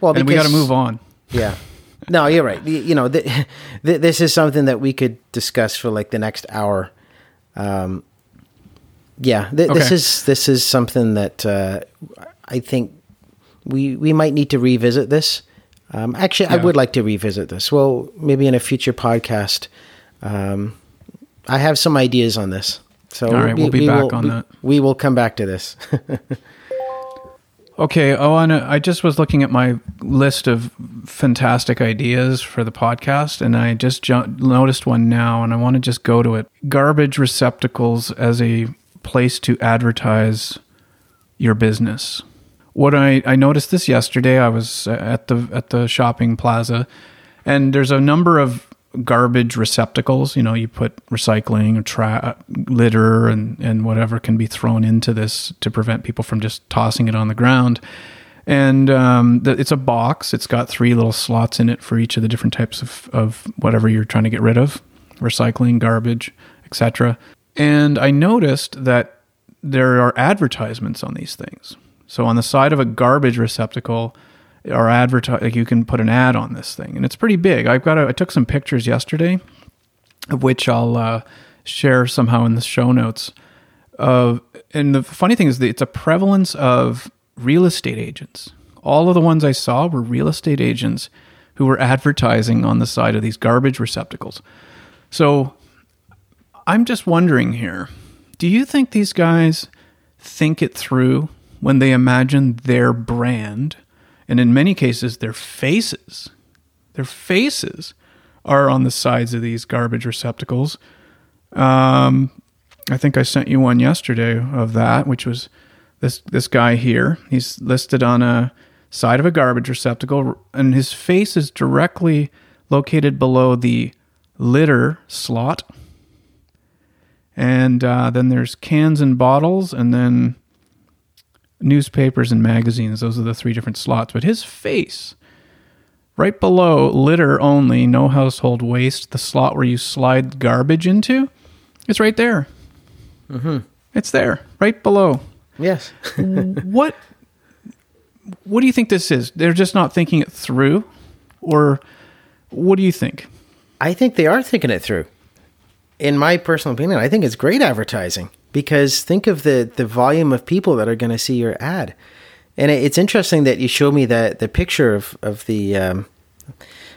Well, and we got to move on. Yeah. No, you're right. You, know, th- th- this is something that we could discuss for like the next hour. Um, yeah, th- this is this is something that uh, I think we we might need to revisit this. Um, actually, I would like to revisit this. Well, maybe in a future podcast. Um, I have some ideas on this. So All right, we'll be back will, on we, that. We will come back to this. Okay. Oh, uh, I just was looking at my list of fantastic ideas for the podcast, and I just ju- noticed one now, and I want to just go to it. Garbage receptacles as a place to advertise your business. What I, I noticed this yesterday. I was at the at the shopping plaza, and there's a number of garbage receptacles. You know, you put recycling or tra- litter and and whatever can be thrown into this to prevent people from just tossing it on the ground. And um, the, it's a box. It's got three little slots in it for each of the different types of, of whatever you're trying to get rid of, recycling, garbage, etc. And I noticed that there are advertisements on these things. So on the side of a garbage receptacle, are advertise like you can put an ad on this thing, and it's pretty big. I've got a, I took some pictures yesterday, of which I'll uh, share somehow in the show notes. Of and the funny thing is that it's a prevalence of real estate agents. All of the ones I saw were real estate agents who were advertising on the side of these garbage receptacles. So I'm just wondering here do you think these guys think it through when they imagine their brand? And in many cases, their faces, their faces are on the sides of these garbage receptacles. Um, I think I sent you one yesterday of that, which was this this guy here. He's listed on a side of a garbage receptacle, and his face is directly located below the litter slot. And uh, then there's cans and bottles, and then newspapers and magazines. Those are the three different slots. But his face, right below litter only, no household waste, the slot where you slide garbage into, it's right there. Mm-hmm. It's there, right below. yes. what What do you think this is? They're just not thinking it through, or what do you think? I think they are thinking it through. In my personal opinion, I think it's great advertising because think of the the volume of people that are going to see your ad. And it's interesting that you show me that the picture of of the um,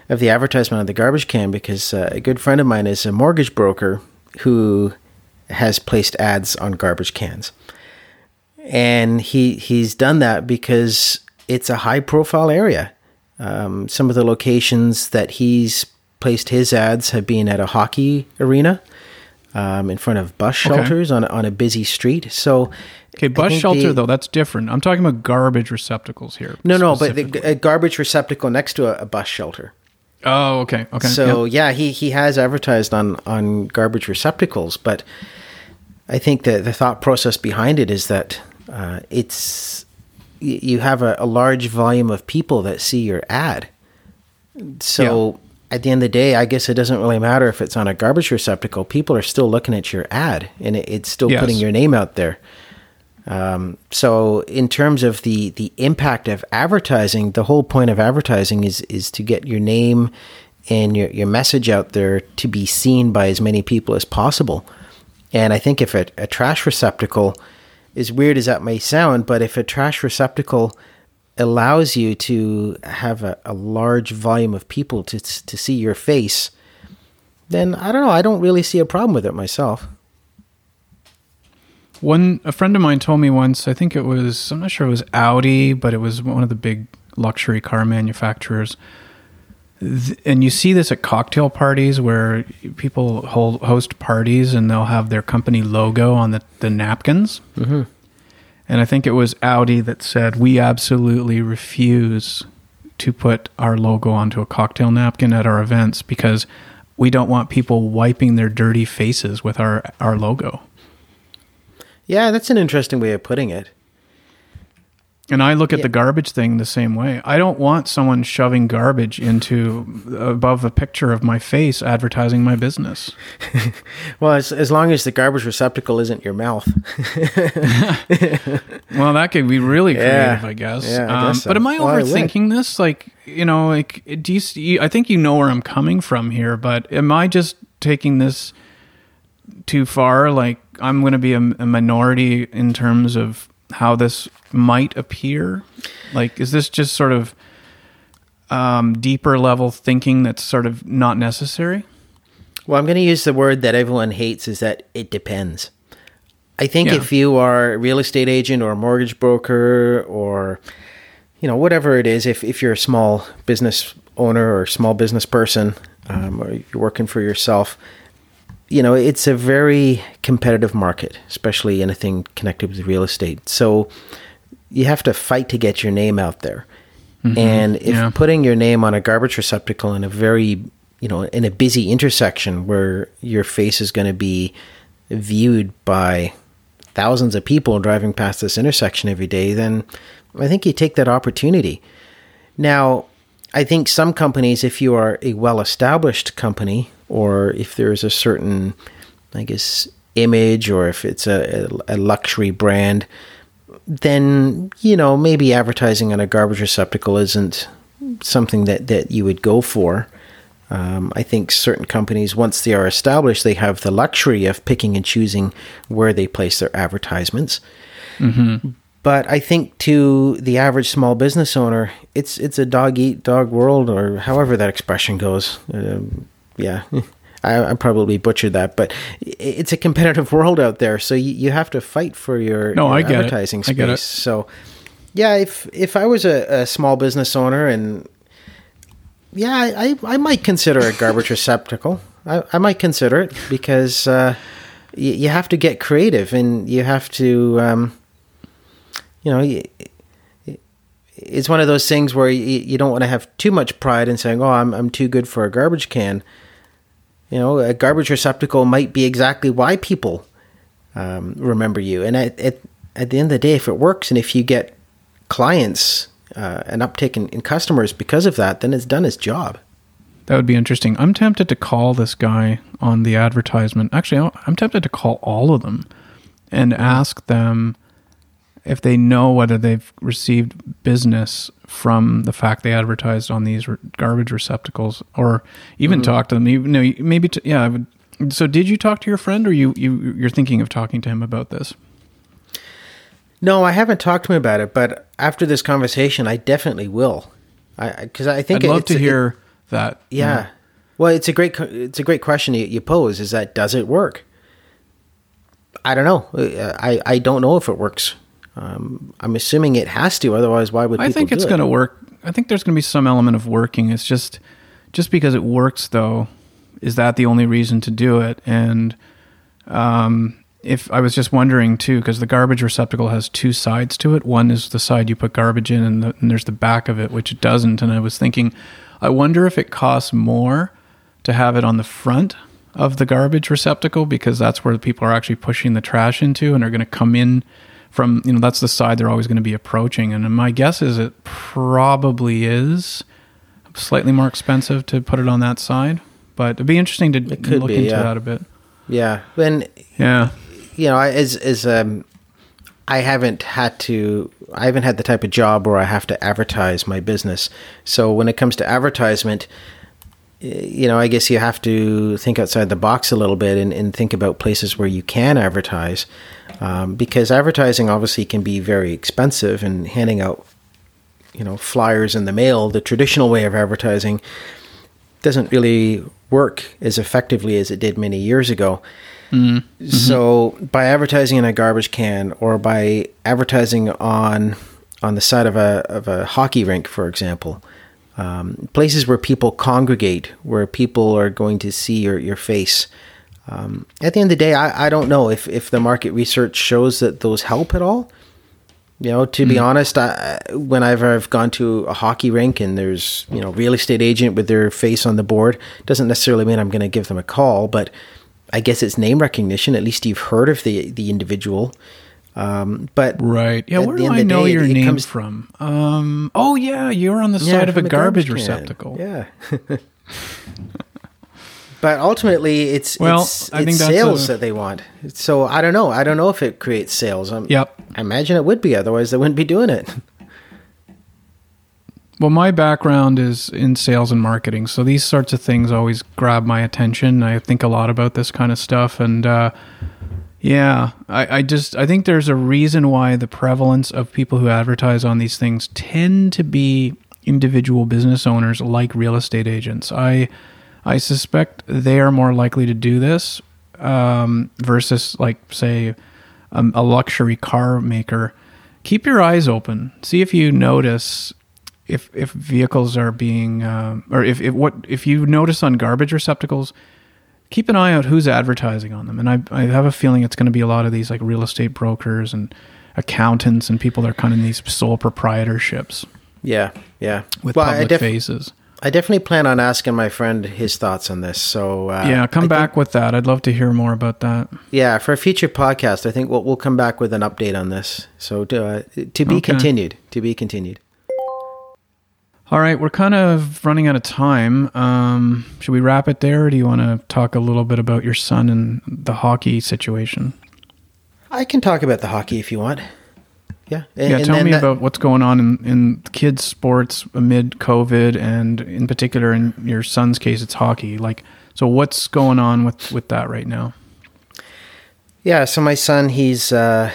of the advertisement on the garbage can because uh, a good friend of mine is a mortgage broker who has placed ads on garbage cans. And he he's done that because it's a high profile area. Um, some of the locations that he's placed his ads have been at a hockey arena, um, in front of bus Okay. shelters on a, on a busy street. So, Okay, bus shelter the- though that's different. I'm talking about garbage receptacles here. No, no, but the, a garbage receptacle next to a, a bus shelter. oh, okay, okay. So yeah. yeah, he he has advertised on on garbage receptacles, but I think that the thought process behind it is that uh, it's you have a, a large volume of people that see your ad. So at the end of the day, I guess it doesn't really matter if it's on a garbage receptacle. People are still looking at your ad, and it, it's still Yes. putting your name out there. Um, so in terms of the the impact of advertising, the whole point of advertising is is to get your name and your your message out there to be seen by as many people as possible. And I think if a, a trash receptacle, as weird as that may sound, but if a trash receptacle allows you to have a, a large volume of people to to see your face, then I don't know. I don't really see a problem with it myself. One a friend of mine told me once. I think it was I'm not sure it was Audi, but it was one of the big luxury car manufacturers. And you see this at cocktail parties where people hold host parties and they'll have their company logo on the, the napkins. Mm-hmm. And I think it was Audi that said, We absolutely refuse to put our logo onto a cocktail napkin at our events because we don't want people wiping their dirty faces with our our logo. Yeah, that's an interesting way of putting it. And I look at the garbage thing the same way. I don't want someone shoving garbage into above a picture of my face advertising my business. well, as, as long as the garbage receptacle isn't your mouth. well, that could be really creative, yeah. I guess. Yeah, I um, so. But am I well, overthinking I this? Like, you know, like, do you, see, I think you know where I'm coming from here, but am I just taking this too far? Like, I'm going to be a, a minority in terms of how this might appear? Like, is this just sort of um, deeper level thinking that's sort of not necessary? Well, I'm going to use the word that everyone hates is that it depends. I think yeah. if you are a real estate agent or a mortgage broker or you know whatever it is, if if you're a small business owner or small business person um, or you're working for yourself, you know, it's a very competitive market, especially anything connected with real estate. So you have to fight to get your name out there. Mm-hmm. And if yeah. putting your name on a garbage receptacle in a very, you know, in a busy intersection where your face is going to be viewed by thousands of people driving past this intersection every day, then I think you take that opportunity. Now, I think some companies, if you are a well established company or if there's a certain, I guess, image, or if it's a, a luxury brand, then you know maybe advertising on a garbage receptacle isn't something that that you would go for. Um, I think certain companies, once they are established, they have the luxury of picking and choosing where they place their advertisements. Mm-hmm. But I think to the average small business owner, it's it's a dog eat dog world, or however that expression goes. Um, yeah. I, I, probably butchered that, but it's a competitive world out there, so you, you have to fight for your, no, your I get advertising it. space. I get it. So, yeah, if if I was a, a small business owner, and yeah, I, I might consider a garbage receptacle. I, I might consider it because uh, you, you have to get creative, and you have to, um, you know. it's one of those things where you, don't want to have too much pride in saying, "Oh, I'm I'm too good for a garbage can." You know, a garbage receptacle might be exactly why people um, remember you. And at, at, at, the end of the day, if it works and if you get clients, uh, an uptick in, in customers because of that, then it's done its job. That would be interesting. I'm tempted to call this guy on the advertisement. Actually, I'm tempted to call all of them and ask them if they know whether they've received business from the fact they advertised on these re- garbage receptacles, or even mm-hmm. talk to them. Even no, maybe to, yeah. Would, so, did you talk to your friend, or you you you're thinking of talking to him about this? No, I haven't talked to him about it, but after this conversation, I definitely will. I because I think I'd love to hear it, that. Yeah. Well, it's a great it's a great question you, you pose. Is that does it work? I don't know. I I don't know if it works. Um, I'm assuming it has to, otherwise, why would I think it's going to work? I think there's going to be some element of working. It's just just because it works, though, is that the only reason to do it? And um, if I was just wondering too, because the garbage receptacle has two sides to it. One is the side you put garbage in, and, the, and there's the back of it, which it doesn't. And I was thinking, I wonder if it costs more to have it on the front of the garbage receptacle because that's where the people are actually pushing the trash into and are going to come in from you know that's the side they're always going to be approaching. And my guess is it probably is slightly more expensive to put it on that side but it'd be interesting to look be, into yeah. that a bit. Yeah. And yeah. you know as as um I haven't had to I haven't had the type of job where I have to advertise my business. So when it comes to advertisement you know, I guess you have to think outside the box a little bit and, and think about places where you can advertise um, because advertising obviously can be very expensive and handing out you know flyers in the mail the traditional way of advertising doesn't really work as effectively as it did many years ago mm-hmm. so by advertising in a garbage can or by advertising on on the side of a of a hockey rink for example um, places where people congregate where people are going to see your, your face um, at the end of the day, I, I don't know if, if the market research shows that those help at all. You know, to be honest, I, whenever I've gone to a hockey rink and there's you know real estate agent with their face on the board, doesn't necessarily mean I'm going to give them a call, but I guess it's name recognition. At least you've heard of the the individual. Um, but Right. Yeah. Where do I know day, your it name comes- from? Um. Oh yeah, you're on the Yeah, side of a garbage, can. receptacle. Yeah. but ultimately, it's Well, it's, I it's sales a- that they want. So I don't know. I don't know if it creates sales. Um, Yep. I imagine it would be. Otherwise, they wouldn't be doing it. Well, my background is in sales and marketing, so these sorts of things always grab my attention. I think a lot about this kind of stuff, and uh, yeah, I, I just I think there's a reason why the prevalence of people who advertise on these things tend to be individual business owners like real estate agents. I I suspect they are more likely to do this um, versus like say um, a luxury car maker. Keep your eyes open. See if you notice if if vehicles are being um, or if, if what if you notice on garbage receptacles keep an eye out who's advertising on them and i, I have a feeling it's going to be a lot of these like real estate brokers and accountants and people that are kind of in these sole proprietorships Yeah, yeah. with well, I, public def- faces I definitely plan on asking my friend his thoughts on this. So uh, yeah come I back think- with that i'd love to hear more about that yeah, for a future podcast, I think we'll we'll come back with an update on this. So uh, to be Okay. continued. To be continued. All right we're kind of running out of time um, should we wrap it there or do you want to talk a little bit about your son and the hockey situation I can talk about the hockey if you want. Yeah. And, yeah, and tell me that- about what's going on in, in kids' sports amid COVID, and in particular, in your son's case, it's hockey. Like, so what's going on with with that right now? Yeah, so my son, he's uh,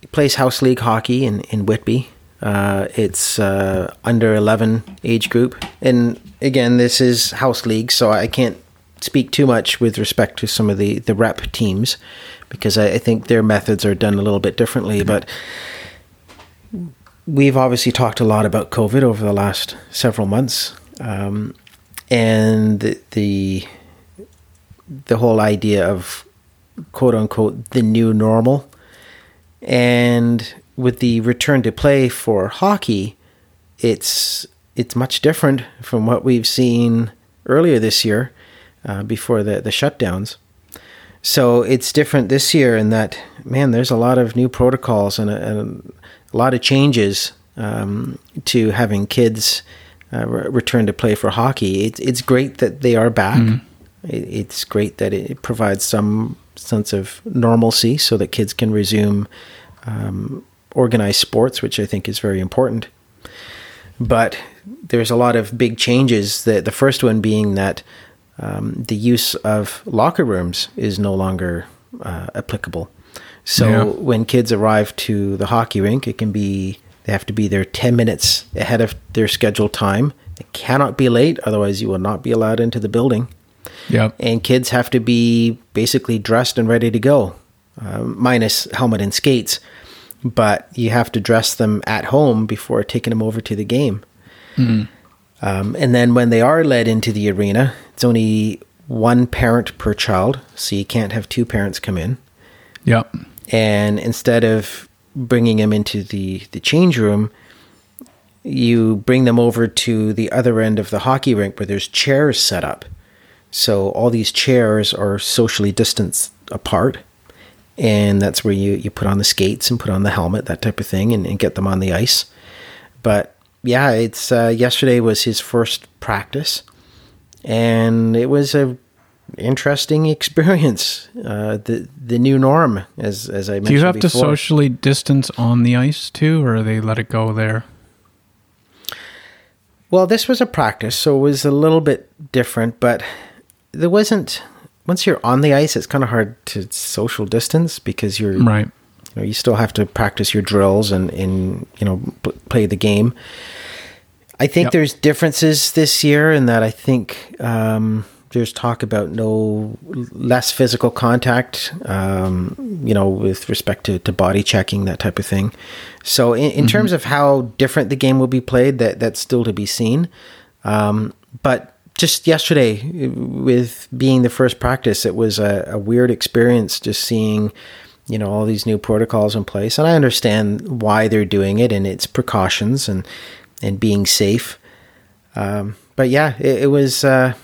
he plays house league hockey in in Whitby. Uh, it's uh, under eleven age group, and again, this is house league, so I can't speak too much with respect to some of the the rep teams because I, I think their methods are done a little bit differently. But we've obviously talked a lot about COVID over the last several months, um, and the, the the whole idea of quote unquote the new normal. And with the return to play for hockey, it's it's much different from what we've seen earlier this year, uh, before the the shutdowns. So it's different this year in that man, there's a lot of new protocols and a, and a lot of changes um, to having kids uh, re- return to play for hockey. It's it's great that they are back. It, it's great that it provides some sense of normalcy so that kids can resume um, organized sports, which I think is very important. But there's a lot of big changes. The the first one being that um, the use of locker rooms is no longer uh, applicable. So Yeah. when kids arrive to the hockey rink, it can be they have to be there ten minutes ahead of their scheduled time. They cannot be late, otherwise you will not be allowed into the building Yep. and kids have to be basically dressed and ready to go, uh, minus helmet and skates. But you have to dress them at home before taking them over to the game. Um, and then when they are led into the arena, it's only one parent per child, so you can't have two parents come in. Yep. And instead of bringing them into the, the change room, you bring them over to the other end of the hockey rink where there's chairs set up. So all these chairs are socially distanced apart. And that's where you, you put on the skates and put on the helmet, that type of thing, and, and get them on the ice. But yeah, it's uh, yesterday was his first practice, and it was a interesting experience. Uh, the the new norm, as as I mentioned. Do you have to socially distance on the ice too, or they let it go there? Well, this was a practice, so it was a little bit different, but there wasn't. Once you're on the ice, it's kind of hard to social distance because you're Right. You, know, you still have to practice your drills and, and you know p- play the game. I think Yep. there's differences this year in that I think um, there's talk about no less physical contact, um, you know, with respect to, to body checking that type of thing. So in, in terms of how different the game will be played, that that's still to be seen. Um, but just yesterday, with being the first practice, it was a, a weird experience just seeing you know all these new protocols in place, and I understand why they're doing it and its precautions and and being safe. Um, but yeah, it, it was uh,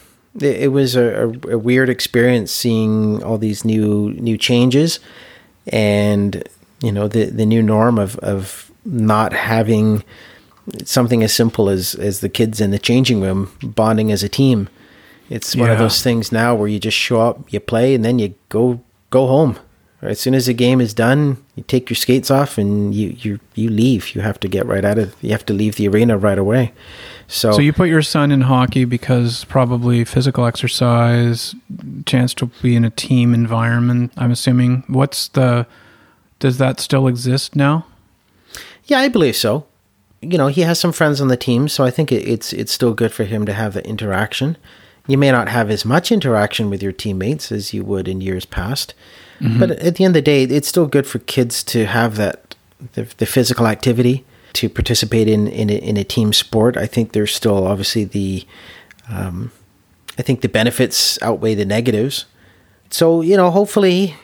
it, it, was a, a, weird experience seeing all these new new changes and you know the the new norm of of not having something as simple as as the kids in the changing room bonding as a team. It's one yeah. of those things now where you just show up, you play, and then you go go home. As soon as the game is done, you take your skates off and you you you leave. You have to get right out of. You have to leave the arena right away. So, so you put your son in hockey because probably physical exercise, chance to be in a team environment. I'm assuming. What's the? Does that still exist now? Yeah, I believe so. You know, he has some friends on the team, so I think it's it's still good for him to have the interaction. You may not have as much interaction with your teammates as you would in years past, mm-hmm. but at the end of the day, it's still good for kids to have that the, the physical activity to participate in in a, in a, team sport. I think there's still obviously the um, I think the benefits outweigh the negatives. So you know, hopefully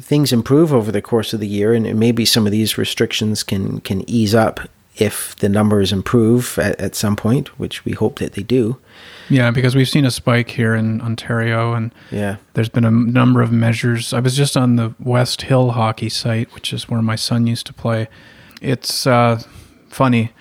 things improve over the course of the year, and maybe some of these restrictions can can ease up if the numbers improve at, at some point, which we hope that they do. Yeah, because we've seen a spike here in Ontario, and yeah, there's been a number of measures. I was just on the West Hill hockey site, which is where my son used to play. It's uh, funny,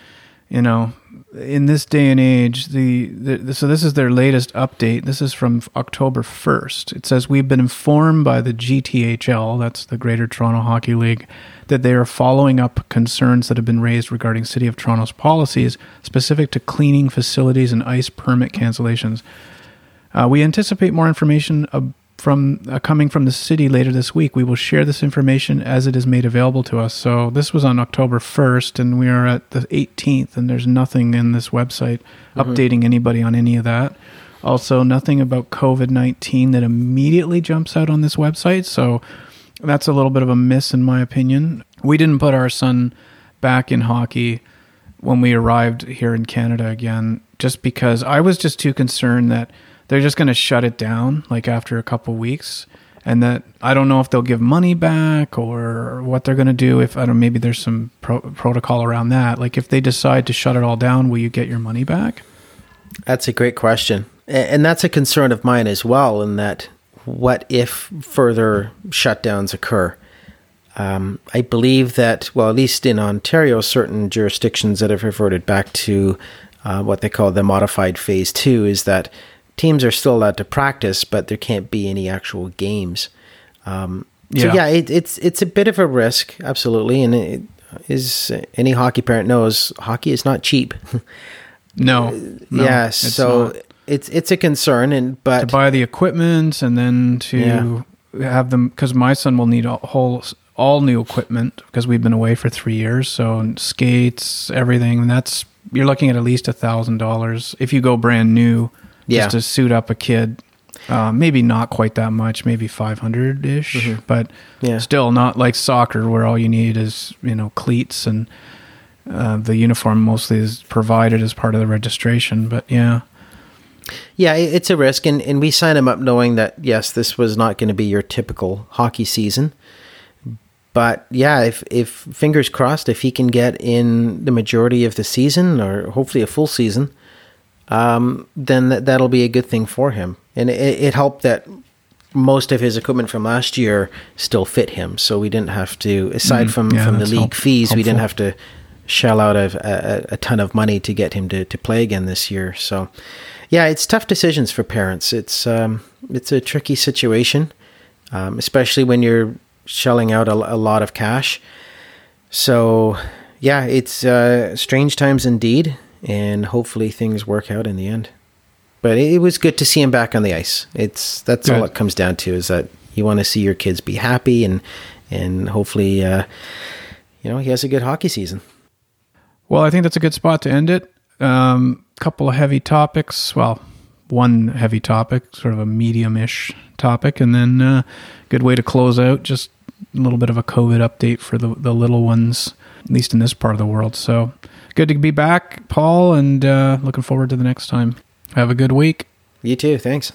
you know, in this day and age, the, the, so this is their latest update. This is from October 1st. It says we've been informed by the GTHL, that's the Greater Toronto Hockey League, that they are following up concerns that have been raised regarding City of Toronto's policies specific to cleaning facilities and ice permit cancellations. Uh, we anticipate more information from uh, coming from the city later this week. We will share this information as it is made available to us. So this was on October 1st, and we are at the 18th, and there's nothing in this website mm-hmm. updating anybody on any of that. Also, nothing about COVID 19 that immediately jumps out on this website. So that's a little bit of a miss, in my opinion. We didn't put our son back in hockey when we arrived here in Canada again, just because I was just too concerned that they're just going to shut it down like after a couple weeks and that I don't know if they'll give money back or what they're going to do. If I don't, maybe there's some pro- protocol around that. Like if they decide to shut it all down, will you get your money back? That's a great question, and that's a concern of mine as well. In that, what if further shutdowns occur? Um, I believe that, well, at least in Ontario, certain jurisdictions that have reverted back to uh, what they call the modified phase two is that teams are still allowed to practice, but there can't be any actual games. Um, so yeah, yeah it, it's it's a bit of a risk, absolutely, and it is any hockey parent knows hockey is not cheap. no, no, yeah, so not. It's it's a concern, and but to buy the equipment and then to yeah. have them because my son will need a whole all new equipment because we've been away for three years, so skates, everything. And that's you're looking at at least a thousand dollars if you go brand new yeah. just to suit up a kid. Uh, maybe not quite that much, maybe 500 ish, mm-hmm. but yeah. still not like soccer where all you need is, you know, cleats and uh, the uniform mostly is provided as part of the registration. But yeah. Yeah, it's a risk. And, and we signed him up knowing that, yes, this was not going to be your typical hockey season. But yeah, if, if fingers crossed, if he can get in the majority of the season or hopefully a full season, um, then that, that'll be a good thing for him. And it, it helped that most of his equipment from last year still fit him, so we didn't have to, aside mm, from yeah, from the league help, fees, helpful. we didn't have to shell out a, a, a, ton of money to get him to, to play again this year. So, yeah, it's tough decisions for parents. It's um, it's a tricky situation, um, especially when you're shelling out a, a, lot of cash. So, yeah, it's uh, strange times indeed and hopefully things work out in the end. But it, was good to see him back on the ice. It's that's good. all it comes down to is that you want to see your kids be happy and and hopefully uh, you know he has a good hockey season. Well, I think that's a good spot to end it. Um, couple of heavy topics. Well, one heavy topic, sort of a medium-ish topic, and then uh, good way to close out. Just a little bit of a COVID update for the the little ones, at least in this part of the world. So good to be back, Paul, and uh, looking forward to the next time. Have a good week. You too. Thanks.